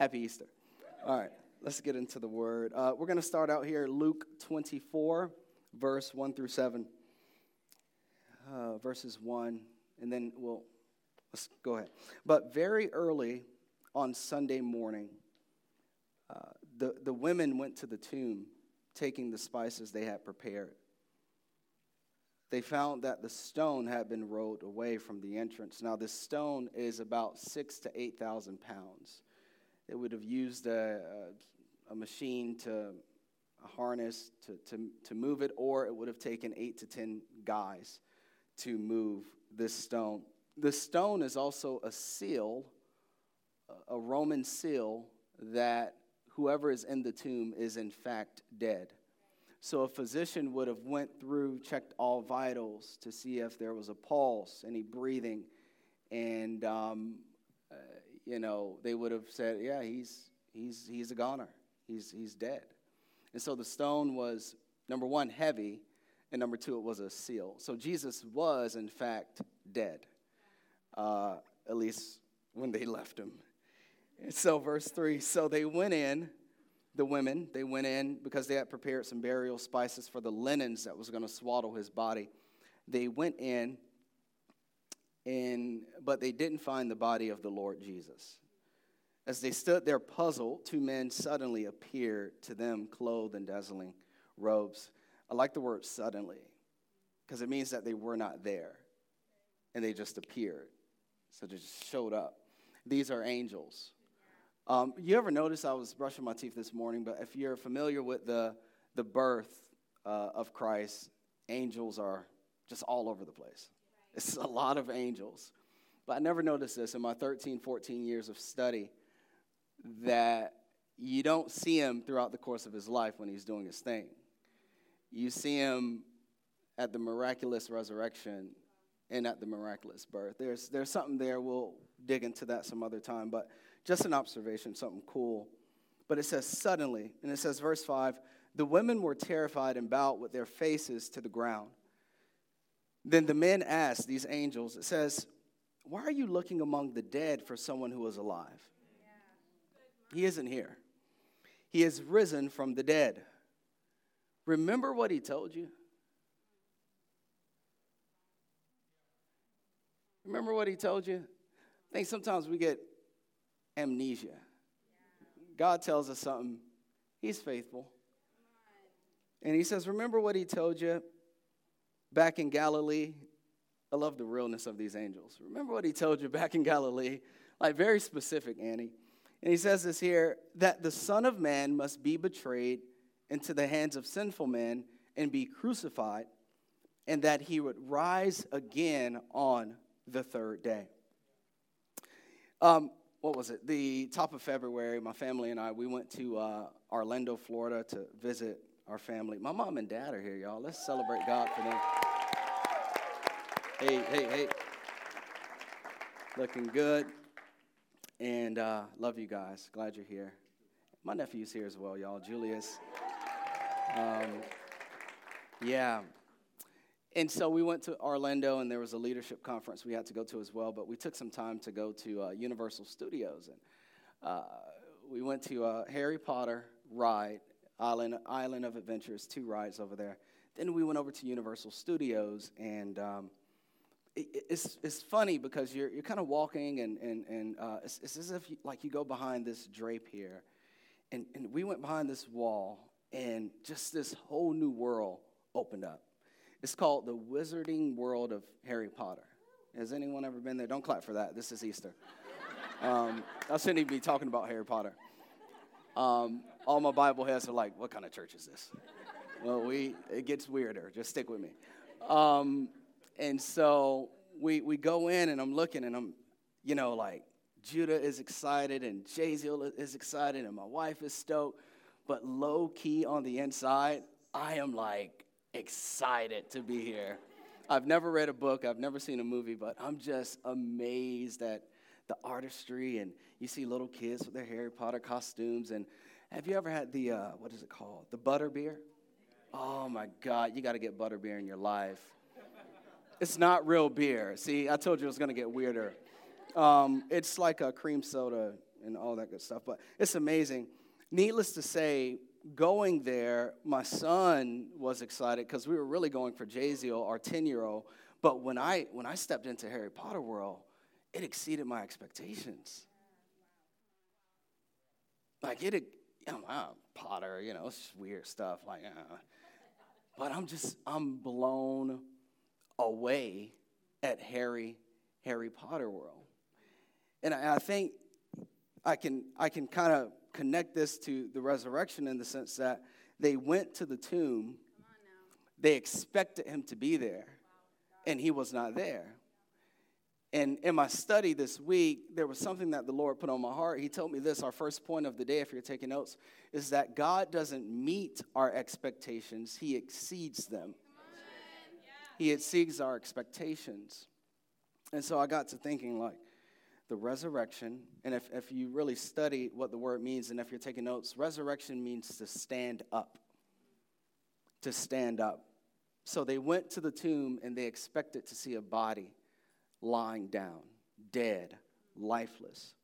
Happy Easter. All right, let's get into the word. Uh, we're going to start out here, Luke 24, verse 1 through 7. Uh, verses 1, and then we'll, let's go ahead. But very early on Sunday morning, uh, the, the women went to the tomb taking the spices they had prepared. They found that the stone had been rolled away from the entrance. Now, this stone is about six to 8,000 pounds. It would have used a, a, a machine to a harness to, to, to move it, or it would have taken eight to 10 guys to move this stone. The stone is also a seal, a Roman seal, that whoever is in the tomb is in fact dead. So a physician would have went through, checked all vitals to see if there was a pulse, any breathing, and um, you know they would have said, "Yeah, he's he's he's a goner. He's he's dead." And so the stone was number one heavy, and number two it was a seal. So Jesus was in fact dead, uh, at least when they left him. And so verse three. So they went in the women. They went in because they had prepared some burial spices for the linens that was going to swaddle his body. They went in, and, but they didn't find the body of the Lord Jesus. As they stood there puzzled, two men suddenly appeared to them, clothed in dazzling robes. I like the word suddenly because it means that they were not there and they just appeared. So they just showed up. These are angels. Um, you ever notice I was brushing my teeth this morning, but if you're familiar with the, the birth uh, of Christ, angels are just all over the place. It's a lot of angels. But I never noticed this in my 13, 14 years of study that you don't see him throughout the course of his life when he's doing his thing. You see him at the miraculous resurrection and at the miraculous birth. There's, there's something there. We'll dig into that some other time. But just an observation, something cool. But it says, suddenly, and it says, verse 5 the women were terrified and bowed with their faces to the ground. Then the men asked these angels, it says, Why are you looking among the dead for someone who is alive? He isn't here. He is risen from the dead. Remember what he told you? Remember what he told you? I think sometimes we get amnesia. God tells us something, He's faithful. And He says, Remember what He told you back in Galilee? I love the realness of these angels. Remember what He told you back in Galilee? Like, very specific, Annie. And He says this here that the Son of Man must be betrayed into the hands of sinful men and be crucified, and that He would rise again on the third day. Um, what was it? The top of February, my family and I, we went to uh, Orlando, Florida to visit our family. My mom and dad are here, y'all. Let's celebrate God for them. Hey, hey, hey. Looking good. And uh, love you guys. Glad you're here. My nephew's here as well, y'all. Julius. Um, yeah, and so we went to Orlando, and there was a leadership conference we had to go to as well. But we took some time to go to uh, Universal Studios, and uh, we went to a Harry Potter ride, Island Island of Adventures, two rides over there. Then we went over to Universal Studios, and um, it, it's it's funny because you're you're kind of walking, and and and uh, it's, it's, as if you, like you go behind this drape here, and and we went behind this wall, and just this whole new world opened up it's called The Wizarding World of Harry Potter. Has anyone ever been there? Don't clap for that. This is Easter. Um, I shouldn't even be talking about Harry Potter. Um, all my Bible heads are like, what kind of church is this? Well, we, it gets weirder. Just stick with me. Um, and so we, we go in, and I'm looking, and I'm, you know, like, Judah is excited, and Jaziel is excited, and my wife is stoked. But low key on the inside, I am like, excited to be here. I've never read a book, I've never seen a movie, but I'm just amazed at the artistry. And you see little kids with their Harry Potter costumes. And have you ever had the, uh, what is it called? The butter beer? Oh my God, you got to get butter beer in your life. It's not real beer. See, I told you it was going to get weirder. Um, it's like a cream soda and all that good stuff. But it's amazing. Needless to say, going there, my son was excited because we were really going for Jaziel, our 10 year old. But when I, when I stepped into Harry Potter world, it exceeded my expectations. Like it, you know, uh, Potter, you know, it's weird stuff. Like, uh, but I'm just, I'm blown away at Harry, Harry Potter world. And I, I think I can, I can kind of connect this to the resurrection in the sense that they went to the tomb, they expected him to be there, and he was not there. And in my study this week, there was something that the Lord put on my heart. He told me this our first point of the day, if you're taking notes, is that God doesn't meet our expectations, He exceeds them. He exceeds our expectations. And so I got to thinking, like, the resurrection, and if, if you really study what the word means, and if you're taking notes, resurrection means to stand up. To stand up. So they went to the tomb and they expected to see a body lying down, dead, lifeless.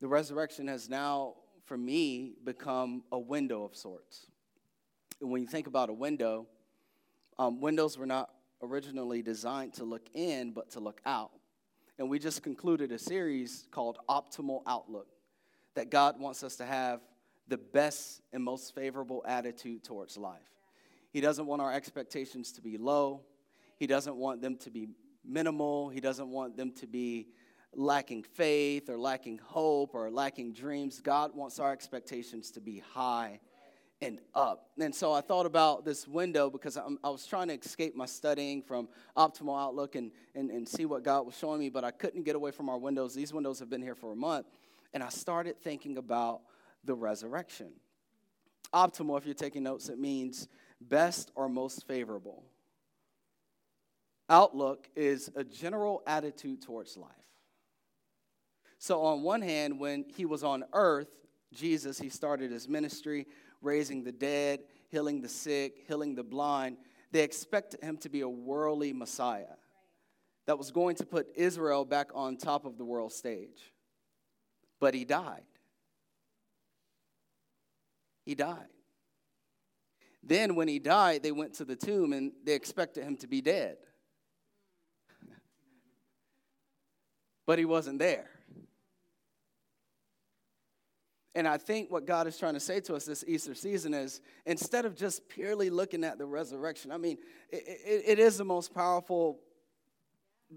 The resurrection has now, for me, become a window of sorts. And when you think about a window, um, windows were not originally designed to look in, but to look out. And we just concluded a series called Optimal Outlook that God wants us to have the best and most favorable attitude towards life. He doesn't want our expectations to be low, He doesn't want them to be minimal. He doesn't want them to be lacking faith or lacking hope or lacking dreams. God wants our expectations to be high and up. And so I thought about this window because I'm, i was trying to escape my studying from Optimal Outlook and, and, and see what God was showing me, but I couldn't get away from our windows. These windows have been here for a month. And I started thinking about the resurrection. Optimal, if you're taking notes, it means best or most favorable outlook is a general attitude towards life. So, on one hand, when he was on earth, Jesus, he started his ministry, raising the dead, healing the sick, healing the blind. They expected him to be a worldly Messiah that was going to put Israel back on top of the world stage. But he died. He died. Then, when he died, they went to the tomb and they expected him to be dead. But he wasn't there. And I think what God is trying to say to us this Easter season is instead of just purely looking at the resurrection, I mean, it, it, it is the most powerful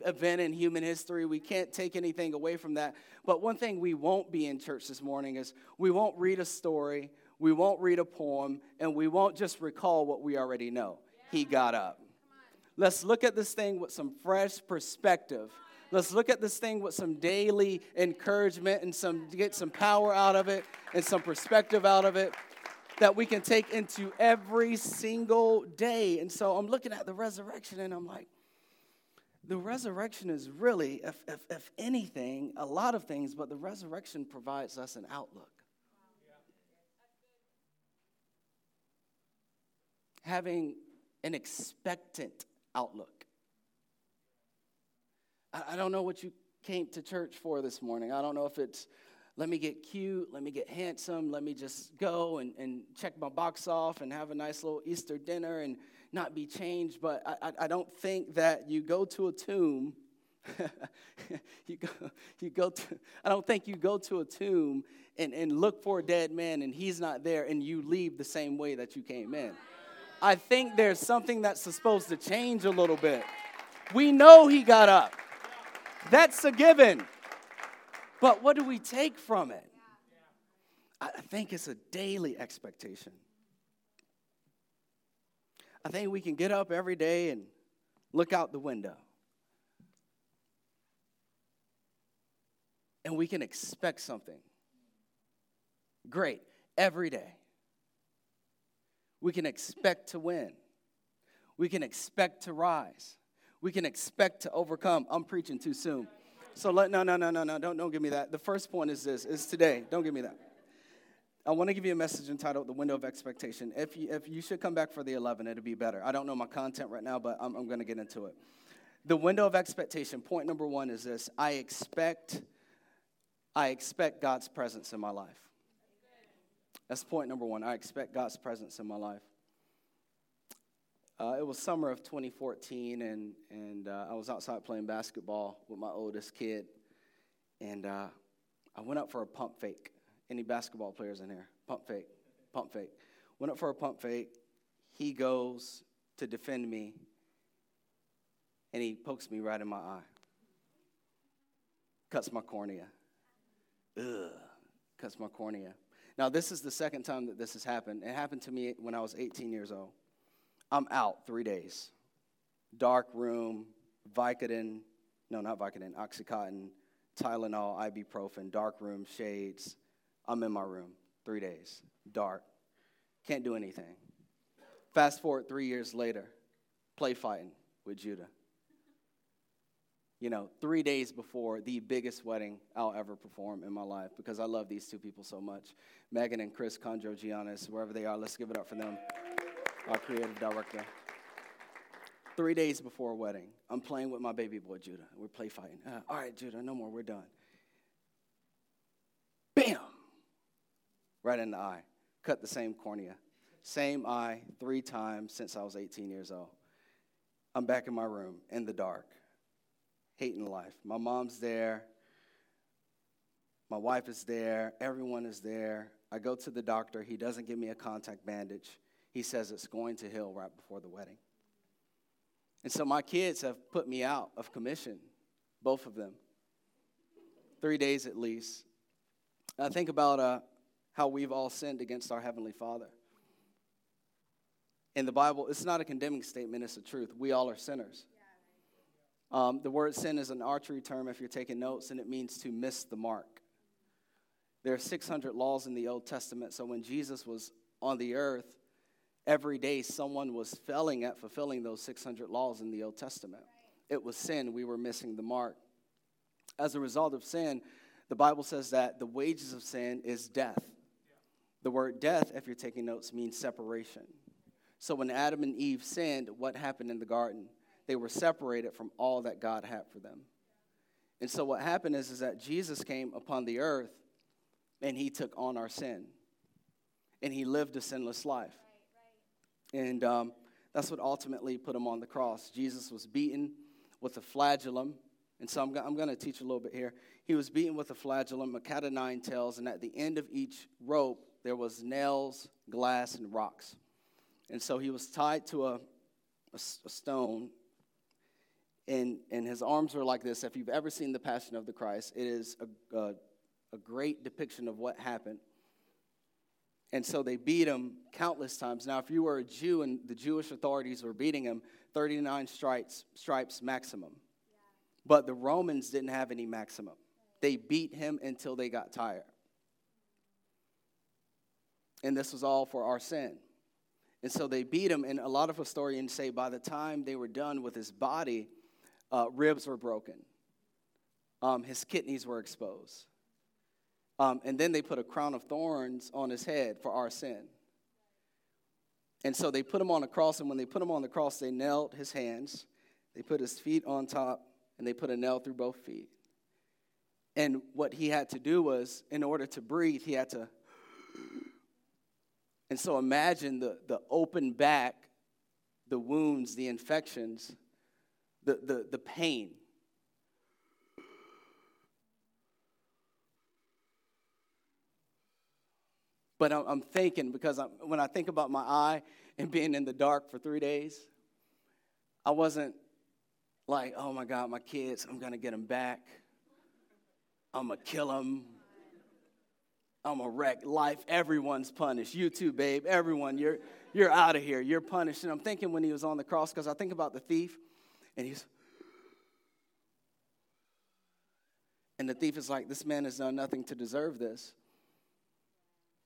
event in human history. We can't take anything away from that. But one thing we won't be in church this morning is we won't read a story, we won't read a poem, and we won't just recall what we already know. He got up. Let's look at this thing with some fresh perspective Let's look at this thing with some daily encouragement and some get some power out of it and some perspective out of it that we can take into every single day. And so I'm looking at the resurrection and I'm like, the resurrection is really, if, if, if anything, a lot of things, but the resurrection provides us an outlook. Having an expectant outlook. I, don't know what you came to church for this morning. I don't know if it's let me get cute, let me get handsome, let me just go and, and check my box off and have a nice little Easter dinner and not be changed. But I, I, don't think that you go to a tomb. you go, you go to, I don't think you go to a tomb and, and look for a dead man and he's not there and you leave the same way that you came in. I think there's something that's supposed to change a little bit. We know he got up. That's a given. But what do we take from it? I think it's a daily expectation. I think we can get up every day and look out the window. And we can expect something great every day. We can expect to win. We can expect to rise we can expect to overcome. I'm preaching too soon. So let no no no no no don't don't give me that. The first point is this is today. Don't give me that. I want to give you a message entitled "The Window of Expectation." If you if you should come back for the 11, it'd be better. I don't know my content right now, but I'm, I'm going to get into it. The window of expectation. Point number one is this: I expect. I expect God's presence in my life. That's point number one. I expect God's presence in my life. Uh, it was summer of 2014, and, and uh, I was outside playing basketball with my oldest kid. And uh, I went up for a pump fake. Any basketball players in here? Pump fake, pump fake. Went up for a pump fake. He goes to defend me, and he pokes me right in my eye. Cuts my cornea. Ugh, cuts my cornea. Now, this is the second time that this has happened. It happened to me when I was 18 years old. I'm out three days. Dark room, Vicodin, no, not Vicodin, Oxycontin, Tylenol, ibuprofen, dark room, shades. I'm in my room three days, dark. Can't do anything. Fast forward three years later, play fighting with Judah. You know, three days before the biggest wedding I'll ever perform in my life because I love these two people so much. Megan and Chris Conjo Giannis, wherever they are, let's give it up for them, our creative director. Three days before a wedding, I'm playing with my baby boy Judah. We're play fighting. Uh, all right, Judah, no more. We're done. Bam! Right in the eye. Cut the same cornea. Same eye three times since I was 18 years old. I'm back in my room in the dark, hating life. My mom's there. My wife is there. Everyone is there. I go to the doctor. He doesn't give me a contact bandage. He says it's going to heal right before the wedding. And so my kids have put me out of commission, both of them, three days at least. I think about uh, how we've all sinned against our Heavenly Father. In the Bible, it's not a condemning statement, it's a truth. We all are sinners. Um, the word sin is an archery term if you're taking notes, and it means to miss the mark. There are 600 laws in the Old Testament, so when Jesus was on the earth, every day someone was failing at fulfilling those 600 laws in the Old Testament. It was sin. We were missing the mark. As a result of sin, the Bible says that the wages of sin is death. The word death, if you're taking notes, means separation. So when Adam and Eve sinned, what happened in the garden? They were separated from all that God had for them. And so what happened is, is that Jesus came upon the earth and he took on our sin. And he lived a sinless life. And um, that's what ultimately put him on the cross. Jesus was beaten with a flagellum. And so I'm, I'm going to teach a little bit here. He was beaten with a flagellum, a cat of nine tails, and at the end of each rope, there was nails, glass, and rocks. And so he was tied to a, a, a stone, and, and his arms were like this. If you've ever seen The Passion of the Christ, it is a, a, a great depiction of what happened. And so they beat him countless times. Now, if you were a Jew and the Jewish authorities were beating him, 39 stripes, stripes maximum. But the Romans didn't have any maximum. They beat him until they got tired. And this was all for our sin. And so they beat him, and a lot of historians say by the time they were done with his body, uh, ribs were broken, um, his kidneys were exposed. Um, and then they put a crown of thorns on his head for our sin. And so they put him on a cross, and when they put him on the cross, they knelt his hands, they put his feet on top, and they put a nail through both feet. And what he had to do was, in order to breathe, he had to. And so imagine the, the open back, the wounds, the infections, the, the, the pain. But I'm, thinking, because I'm, when I think about my eye and being in the dark for three days, I wasn't like, oh my God, my kids, I'm going to get them back. I'm going to kill them. I'm going to wreck life. Everyone's punished. You too, babe. Everyone, you're, you're out of here. You're punished. And I'm thinking when he was on the cross, because I think about the thief, and he's, and the thief is like, this man has done nothing to deserve this.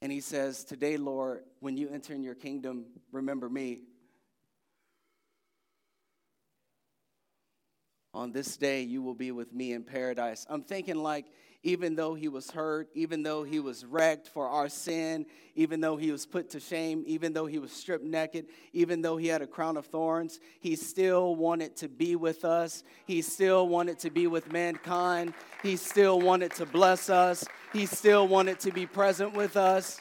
And he says, Today, Lord, when you enter in your kingdom, remember me. On this day, you will be with me in paradise. I'm thinking, like, even though he was hurt, even though he was wrecked for our sin, even though he was put to shame, even though he was stripped naked, even though he had a crown of thorns, he still wanted to be with us. He still wanted to be with mankind. He still wanted to bless us. He still wanted to be present with us.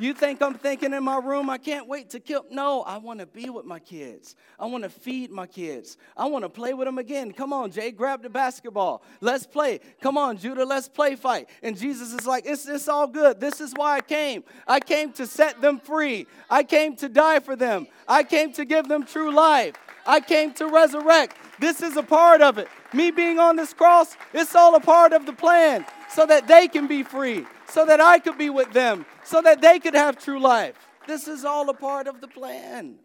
You think I'm thinking in my room, I can't wait to kill? No, I want to be with my kids. I want to feed my kids. I want to play with them again. Come on, Jay, grab the basketball. Let's play. Come on, Judah, let's play fight. And Jesus is like, it's, it's all good. This is why I came. I came to set them free. I came to die for them. I came to give them true life. I came to resurrect. This is a part of it. Me being on this cross, it's all a part of the plan so that they can be free, so that I could be with them, so that they could have true life. This is all a part of the plan.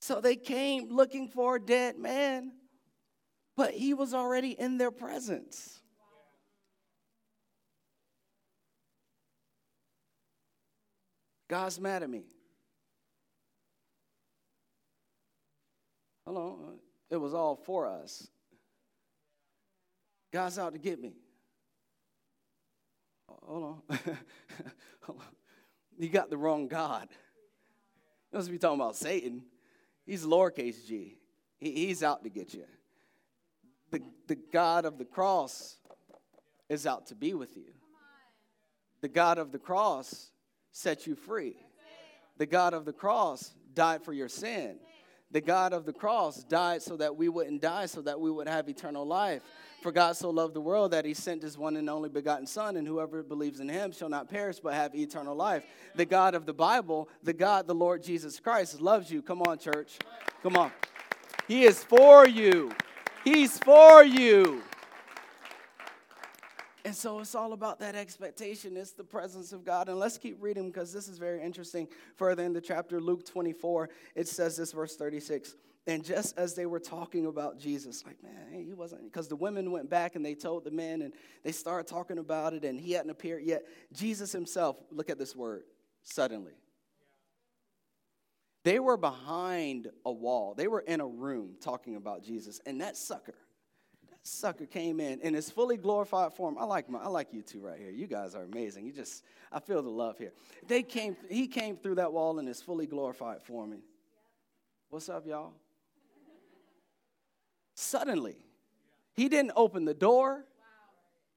So they came looking for a dead man, but he was already in their presence. God's mad at me. Hello, it was all for us. God's out to get me. Uh, hold on. Hold on. You got the wrong God. You must be talking about Satan. He's lowercase g. He, he's out to get you. The, the God of the cross is out to be with you. The God of the cross set you free. The God of the cross died for your sin. The God of the cross died so that we wouldn't die, so that we would have eternal life. For God so loved the world that he sent his one and only begotten Son, and whoever believes in him shall not perish but have eternal life. The God of the Bible, the God, the Lord Jesus Christ, loves you. Come on, church. Come on. He is for you. He's for you. And so it's all about that expectation. It's the presence of God. And let's keep reading because this is very interesting. Further in the chapter, Luke 24, it says this, verse 36. And just as they were talking about Jesus, like, man, he wasn't, because the women went back and they told the men and they started talking about it and he hadn't appeared yet. Jesus himself, look at this word, suddenly. They were behind a wall, they were in a room talking about Jesus. And that sucker, that sucker came in in his fully glorified form. I like my, I like you two right here. You guys are amazing. You just, I feel the love here. They came, he came through that wall in his fully glorified form. What's up, y'all? Suddenly. He didn't open the door,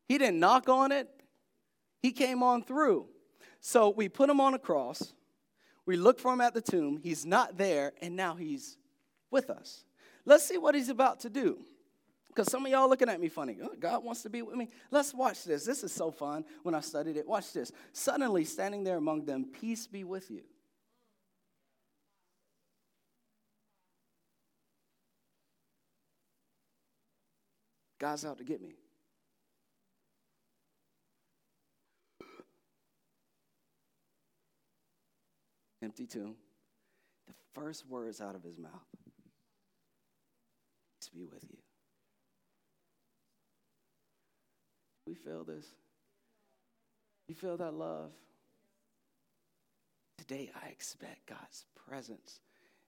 he didn't knock on it, he came on through. So we put him on a cross, we look for him at the tomb, he's not there, and now he's with us. Let's see what he's about to do. Because some of y'all looking at me funny. Oh, God wants to be with me. Let's watch this. This is so fun when I studied it. Watch this. Suddenly, standing there among them, peace be with you. God's out to get me. Empty tomb. The first words out of his mouth to be with you. We feel this. You feel that love? Today, I expect God's presence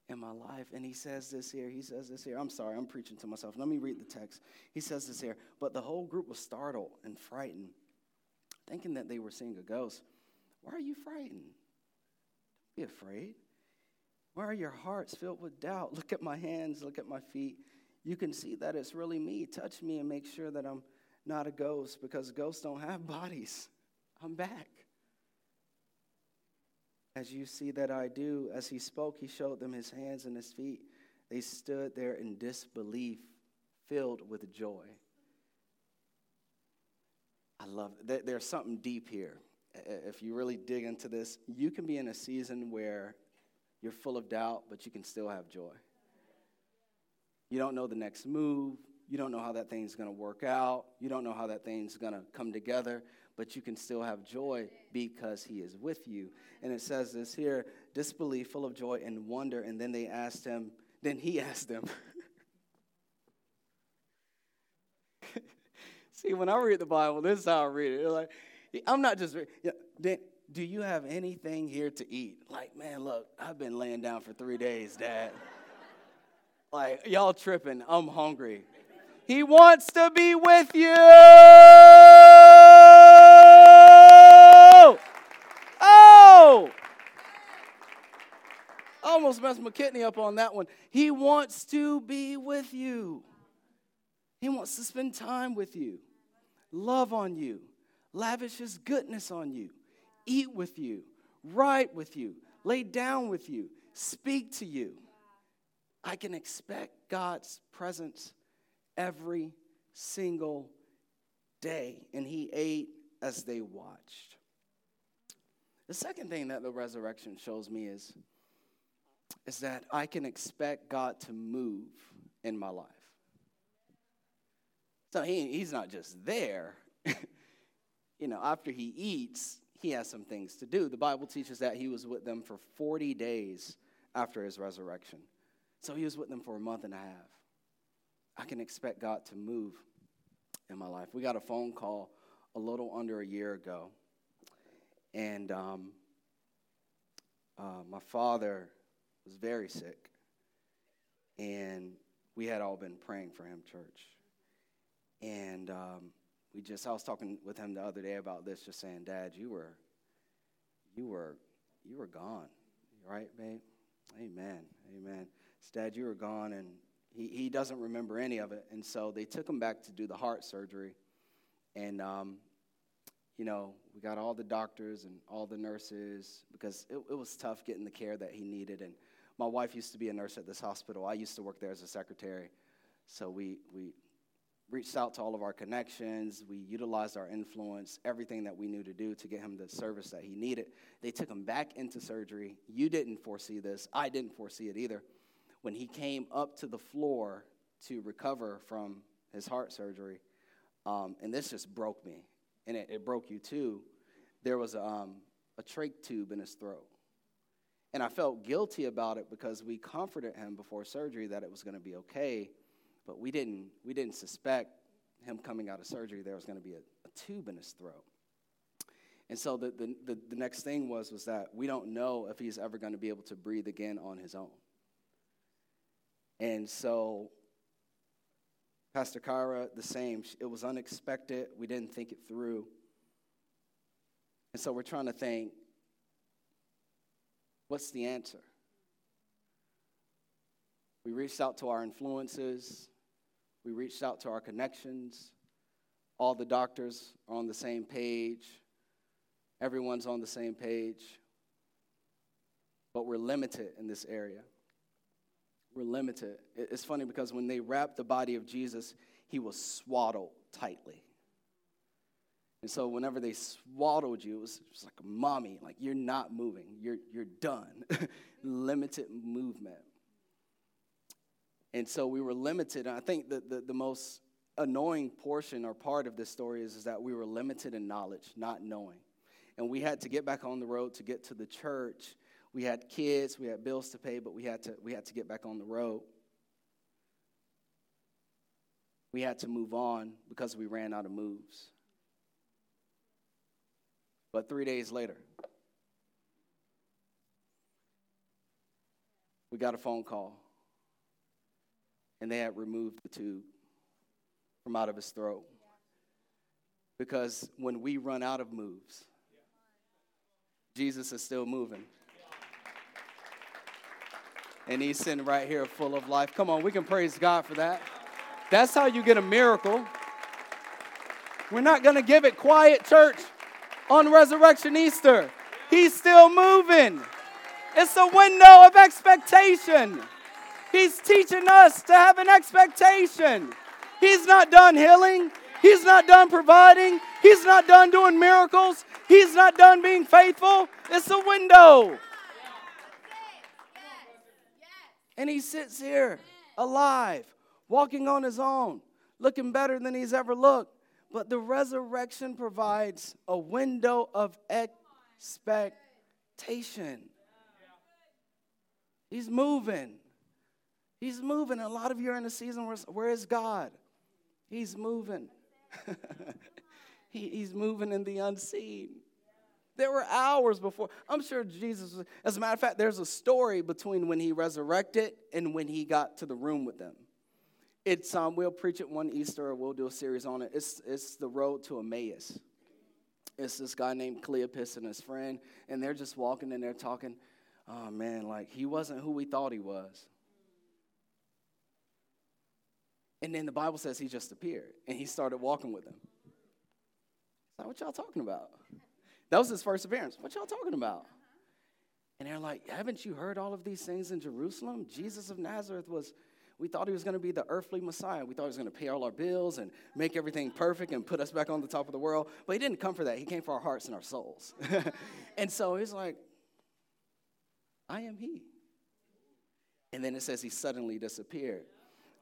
in my life. And he says this here. He says this here. I'm sorry, I'm preaching to myself. Let me read the text. He says this here. But the whole group was startled and frightened, thinking that they were seeing a ghost. Why are you frightened? Don't be afraid. Why are your hearts filled with doubt? Look at my hands, look at my feet. You can see that it's really me. Touch me and make sure that I'm not a ghost because ghosts don't have bodies. I'm back. As you see that I do, as he spoke, he showed them his hands and his feet. They stood there in disbelief, filled with joy. I love it. There's something deep here. If you really dig into this, you can be in a season where you're full of doubt, but you can still have joy. You don't know the next move. You don't know how that thing's going to work out. You don't know how that thing's going to come together but you can still have joy because he is with you. And it says this here disbelief, full of joy and wonder. And then they asked him, then he asked them. See, when I read the Bible, this is how I read it. Like, I'm not just, yeah, do you have anything here to eat? Like, man, look, I've been laying down for three days, Dad. like, y'all tripping. I'm hungry. He wants to be with you. Oh! I almost messed my kidney up on that one. He wants to be with you. He wants to spend time with you, love on you, lavish his goodness on you, eat with you, write with you, lay down with you, speak to you. I can expect God's presence every single day. And he ate as they watched. The second thing that the resurrection shows me is, is that I can expect God to move in my life. So he, he's not just there. you know, after he eats, he has some things to do. The Bible teaches that he was with them for 40 days after his resurrection. So he was with them for a month and a half. I can expect God to move in my life. We got a phone call a little under a year ago, and um, uh, my father was very sick, and we had all been praying for him, church. And um, we just, I was talking with him the other day about this, just saying, Dad, you were, you were, you were gone, right, babe? Amen, amen. Dad, you were gone, and he, he doesn't remember any of it. And so they took him back to do the heart surgery. And, um, you know, we got all the doctors and all the nurses because it, it was tough getting the care that he needed. And my wife used to be a nurse at this hospital. I used to work there as a secretary. So we, we reached out to all of our connections. We utilized our influence, everything that we knew to do to get him the service that he needed. They took him back into surgery. You didn't foresee this. I didn't foresee it either when he came up to the floor to recover from his heart surgery, um, and this just broke me, and it, it broke you too. There was um, a trach tube in his throat. And I felt guilty about it because we comforted him before surgery that it was going to be okay, but we didn't, we didn't suspect him coming out of surgery there was going to be a, a, tube in his throat. And so the, the, the, the next thing was, was that we don't know if he's ever going to be able to breathe again on his own. And so, Pastor Kyra, the same. It was unexpected. We didn't think it through. And so, we're trying to think what's the answer? We reached out to our influences, we reached out to our connections. All the doctors are on the same page, everyone's on the same page, but we're limited in this area we're limited. It's funny because when they wrapped the body of Jesus, he was swaddled tightly. And so whenever they swaddled you, it was, was like mommy, like you're not moving, you're, you're done. limited movement. And so we were limited. And I think that the, the most annoying portion or part of this story is, is that we were limited in knowledge, not knowing. And we had to get back on the road to get to the church we had kids, we had bills to pay, but we had to, we had to get back on the road. We had to move on because we ran out of moves. But three days later, we got a phone call, and they had removed the tube from out of his throat. Because when we run out of moves, Jesus is still moving and he's sitting right here full of life. Come on, we can praise God for that. That's how you get a miracle. We're not going to give it quiet, church, on Resurrection Easter. He's still moving. It's a window of expectation. He's teaching us to have an expectation. He's not done healing. He's not done providing. He's not done doing miracles. He's not done being faithful. It's a window. And he sits here alive, walking on his own, looking better than he's ever looked. But the resurrection provides a window of expectation. He's moving. He's moving. A lot of you are in a season where, where is God? He's moving. he, he's moving in the unseen. There were hours before. I'm sure Jesus, as a matter of fact, there's a story between when he resurrected and when he got to the room with them. It's um, we'll preach it one Easter, or we'll do a series on it. It's it's the road to Emmaus. It's this guy named Cleopas and his friend, and they're just walking and they're talking. Oh man, like he wasn't who we thought he was. And then the Bible says he just appeared and he started walking with them. Is that what y'all talking about? That was his first appearance. What y'all talking about? And they're like, Haven't you heard all of these things in Jerusalem? Jesus of Nazareth was, we thought he was going to be the earthly Messiah. We thought he was going to pay all our bills and make everything perfect and put us back on the top of the world. But he didn't come for that. He came for our hearts and our souls. and so he's like, I am he. And then it says he suddenly disappeared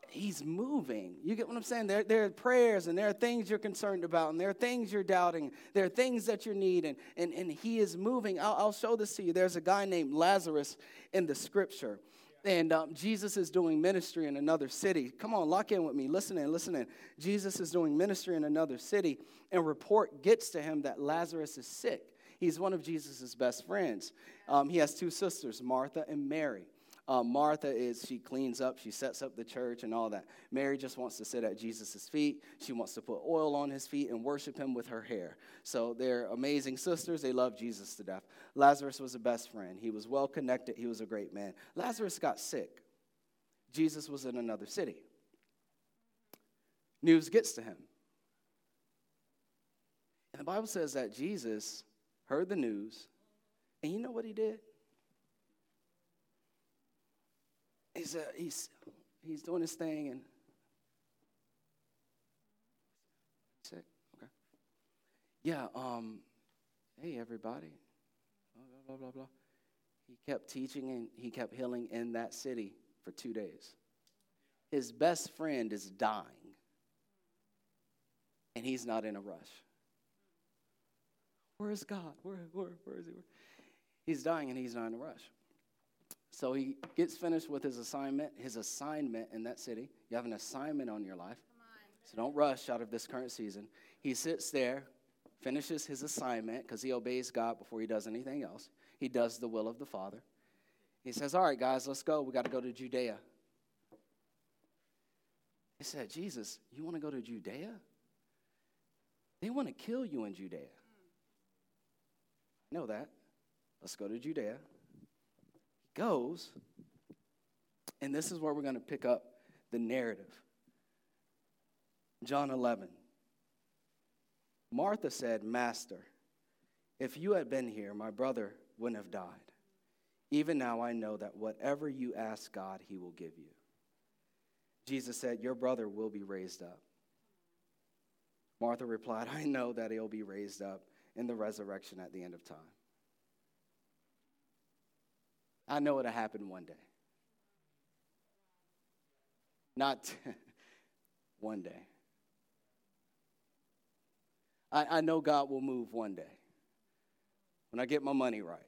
he's moving. You get what I'm saying? There, there are prayers and there are things you're concerned about and there are things you're doubting. There are things that you need and, and, and he is moving. I'll, I'll show this to you. There's a guy named Lazarus in the scripture. And um, Jesus is doing ministry in another city. Come on, lock in with me. Listen in, listen in. Jesus is doing ministry in another city, and report gets to him that Lazarus is sick. He's one of Jesus' best friends. Um, he has two sisters, Martha and Mary. Uh, Martha is, she cleans up, she sets up the church and all that. Mary just wants to sit at Jesus' feet. She wants to put oil on his feet and worship him with her hair. So they're amazing sisters. They love Jesus to death. Lazarus was a best friend. He was well connected, he was a great man. Lazarus got sick. Jesus was in another city. News gets to him. And the Bible says that Jesus heard the news, and you know what he did? He's, uh, he's, he's doing his thing and sick. Okay. Yeah. Um. Hey, everybody. Blah blah blah blah. He kept teaching and he kept healing in that city for two days. His best friend is dying, and he's not in a rush. Where is God? Where, where, where is he? He's dying and he's not in a rush. So he gets finished with his assignment, his assignment in that city. You have an assignment on your life. So don't rush out of this current season. He sits there, finishes his assignment because he obeys God before he does anything else. He does the will of the Father. He says, All right, guys, let's go. We got to go to Judea. He said, Jesus, you want to go to Judea? They want to kill you in Judea. Know that. Let's go to Judea goes, and this is where we're going to pick up the narrative. John 11. Martha said, Master, if you had been here, my brother wouldn't have died. Even now I know that whatever you ask God, he will give you. Jesus said, Your brother will be raised up. Martha replied, I know that he'll be raised up in the resurrection at the end of time. I know it'll happen one day. Not one day. I, I know God will move one day. When I get my money right.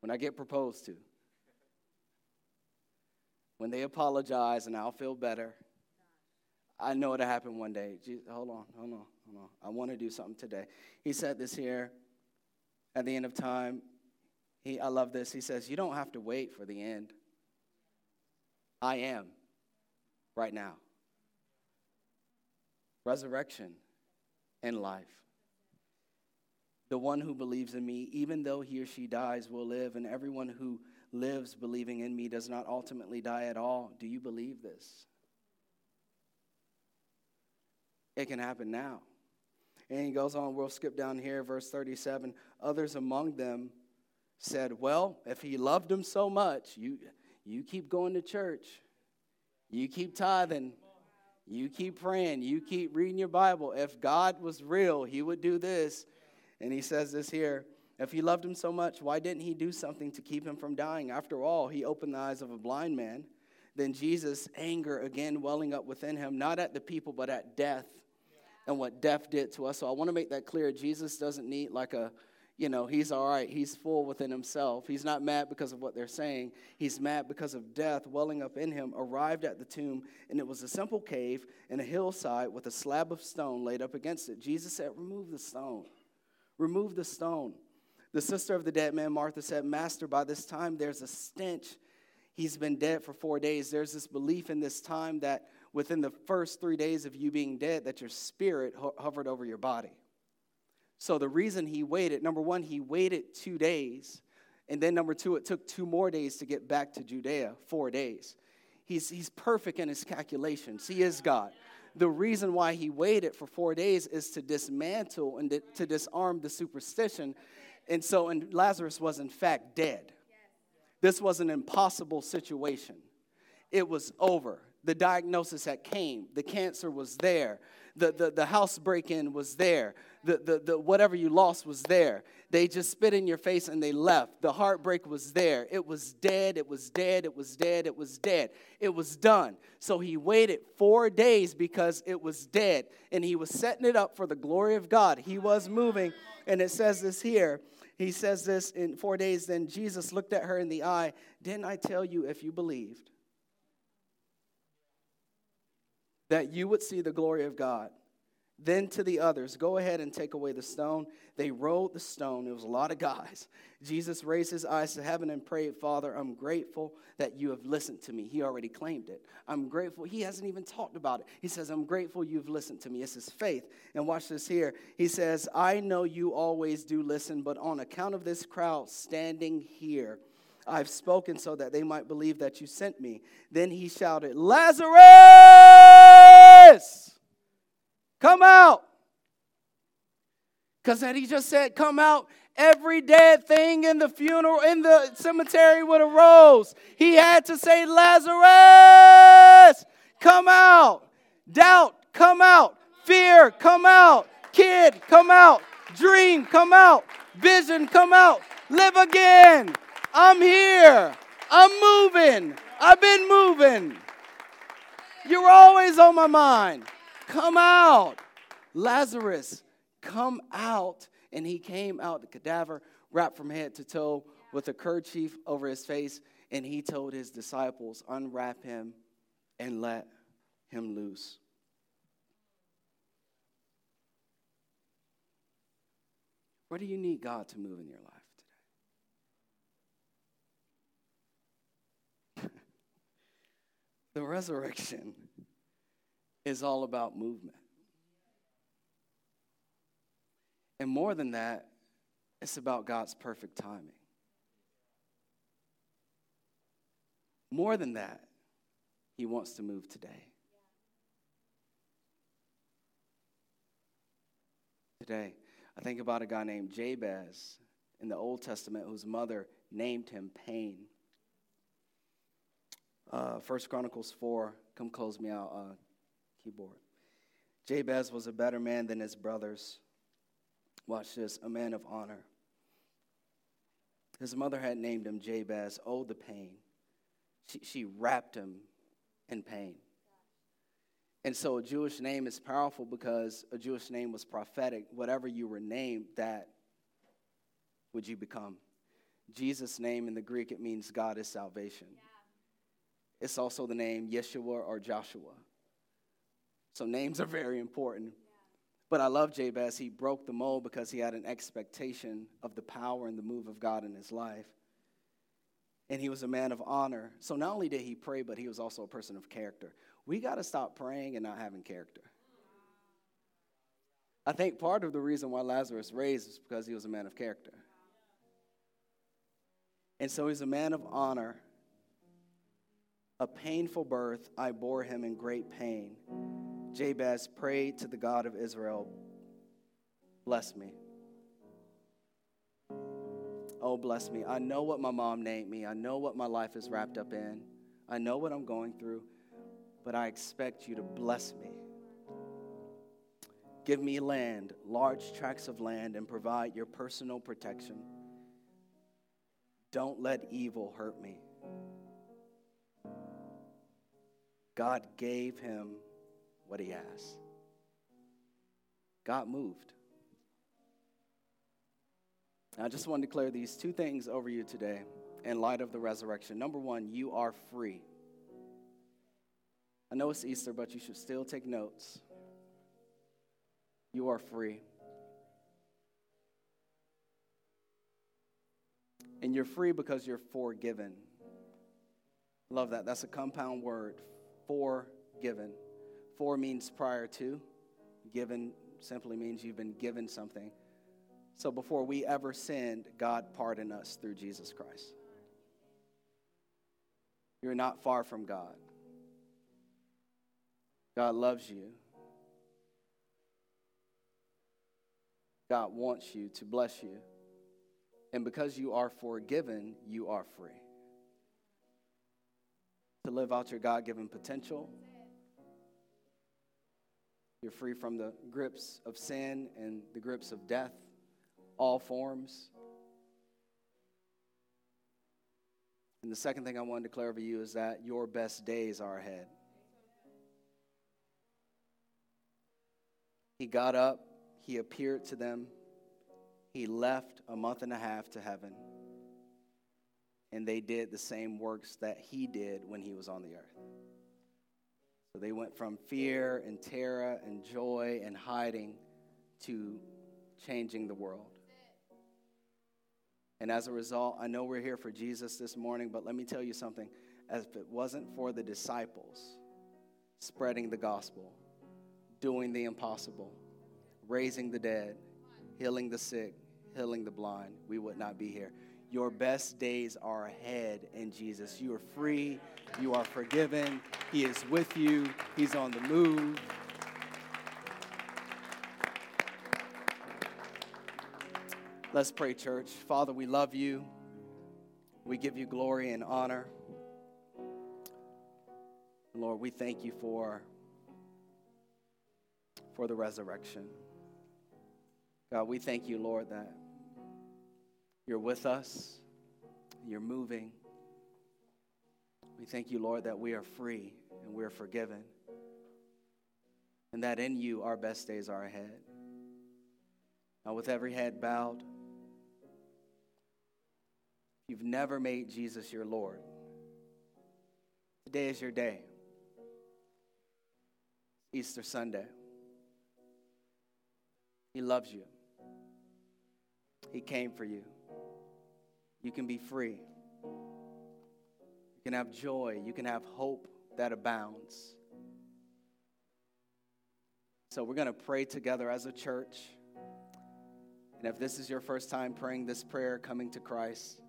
When I get proposed to. When they apologize and I'll feel better. I know it'll happen one day. Jesus, hold on, hold on, hold on. I want to do something today. He said this here at the end of time he, I love this. He says, You don't have to wait for the end. I am right now. Resurrection and life. The one who believes in me, even though he or she dies, will live, and everyone who lives believing in me does not ultimately die at all. Do you believe this? It can happen now. And he goes on, we'll skip down here, verse 37. Others among them said, Well, if he loved him so much, you, you keep going to church, you keep tithing, you keep praying, you keep reading your Bible. If God was real, he would do this. And he says this here if he loved him so much, why didn't he do something to keep him from dying? After all, he opened the eyes of a blind man. Then Jesus' anger again welling up within him, not at the people, but at death and what death did to us. So I want to make that clear. Jesus doesn't need like a you know, he's all right. He's full within himself. He's not mad because of what they're saying. He's mad because of death welling up in him, arrived at the tomb, and it was a simple cave in a hillside with a slab of stone laid up against it. Jesus said, Remove the stone. Remove the stone. The sister of the dead man, Martha, said, Master, by this time there's a stench. he's been dead for four days. There's this belief in this time that within the first three days of you being dead, that your spirit ho- hovered over your body. So the reason he waited, number one, he waited two days. And then number two, it took two more days to get back to Judea, four days. He's, he's perfect in his calculations. He is God. The reason why he waited for four days is to dismantle and to disarm the superstition. And so, and Lazarus was in fact dead. This was an impossible situation. It was over. The diagnosis had came. The cancer was there the, the, the house break in was there. The, the, the, whatever you lost was there. They just spit in your face and they left. The heartbreak was there. It was dead. It was dead. It was dead. It was dead. It was done. So he waited four days because it was dead. And he was setting it up for the glory of God. He was moving. And it says this here. He says this in four days. Then Jesus looked at her in the eye. Didn't I tell you if you believed? That you would see the glory of God. Then to the others, go ahead and take away the stone. They rolled the stone. It was a lot of guys. Jesus raised his eyes to heaven and prayed, Father, I'm grateful that you have listened to me. He already claimed it. I'm grateful. He hasn't even talked about it. He says, I'm grateful you've listened to me. It's his faith. And watch this here. He says, I know you always do listen, but on account of this crowd standing here, I've spoken so that they might believe that you sent me. Then he shouted, Lazarus, come out. Because had he just said, come out, every dead thing in the funeral, in the cemetery would have rose. He had to say, Lazarus, come out. Doubt, come out. Fear, come out. Kid, come out. Dream, come out. Vision, come out. Live again. I'm here. I'm moving. I've been moving. You're always on my mind. Come out. Lazarus, come out. And he came out, the cadaver wrapped from head to toe with a kerchief over his face. And he told his disciples, Unwrap him and let him loose. Where do you need God to move in your life? The resurrection is all about movement. And more than that, it's about God's perfect timing. More than that, He wants to move today. Today, I think about a guy named Jabez in the Old Testament whose mother named him Pain. Uh, First Chronicles 4, come close me out, uh, keyboard. Jabez was a better man than his brothers. Watch this, a man of honor. His mother had named him Jabez. Oh, the pain. She, she wrapped him in pain. And so a Jewish name is powerful because a Jewish name was prophetic. Whatever you were named, that would you become. Jesus' name in the Greek, it means God is salvation. Yeah. It's also the name Yeshua or Joshua. So names are very important. But I love Jabez. He broke the mold because he had an expectation of the power and the move of God in his life. And he was a man of honor. So not only did he pray, but he was also a person of character. We got to stop praying and not having character. I think part of the reason why Lazarus raised is because he was a man of character. And so he's a man of honor a painful birth, I bore him in great pain. Jabez prayed to the God of Israel, Bless me. Oh, bless me. I know what my mom named me. I know what my life is wrapped up in. I know what I'm going through, but I expect you to bless me. Give me land, large tracts of land, and provide your personal protection. Don't let evil hurt me. God gave him what he asked. God moved. I just want to declare these two things over you today in light of the resurrection. Number one, you are free. I know it's Easter, but you should still take notes. You are free. And you're free because you're forgiven. Love that. That's a compound word. Forgiven. For means prior to. Given simply means you've been given something. So before we ever sinned, God pardoned us through Jesus Christ. You're not far from God. God loves you. God wants you to bless you. And because you are forgiven, you are free. To live out your God given potential. You're free from the grips of sin and the grips of death, all forms. And the second thing I want to declare over you is that your best days are ahead. He got up, he appeared to them, he left a month and a half to heaven, and they did the same works that he did when he was on the earth. So they went from fear and terror and joy and hiding to changing the world. And as a result, I know we're here for Jesus this morning, but let me tell you something. As if it wasn't for the disciples spreading the gospel, doing the impossible, raising the dead, healing the sick, healing the blind, we would not be here. Your best days are ahead in Jesus. You are free, you are forgiven, He is with you, He's on the move. Let's pray, church. Father, we love you. We give you glory and honor. Lord, we thank you for for the resurrection. God, we thank you, Lord, that you're with us, you're moving. We thank you, Lord, that we are free and we're forgiven, and that in you our best days are ahead. Now, with every head bowed, you've never made Jesus your Lord, today is your day. Easter Sunday. He loves you. He came for you. You can be free. You can have joy. You can have hope that abounds. So, we're going to pray together as a church. And if this is your first time praying this prayer, coming to Christ,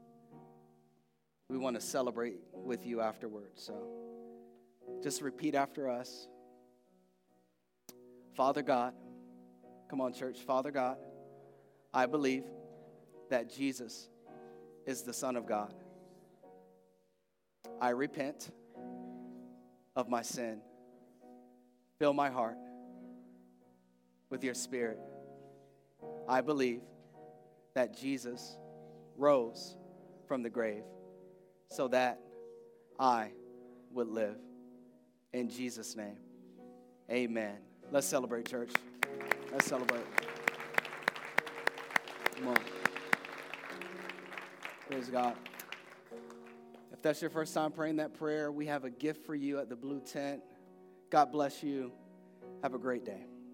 we want to celebrate with you afterwards. So, just repeat after us Father God, Come on, church. Father God, I believe that Jesus is the Son of God. I repent of my sin. Fill my heart with your spirit. I believe that Jesus rose from the grave so that I would live. In Jesus' name, amen. Let's celebrate, church. Let's celebrate. Come on. Praise God. If that's your first time praying that prayer, we have a gift for you at the blue tent. God bless you. Have a great day.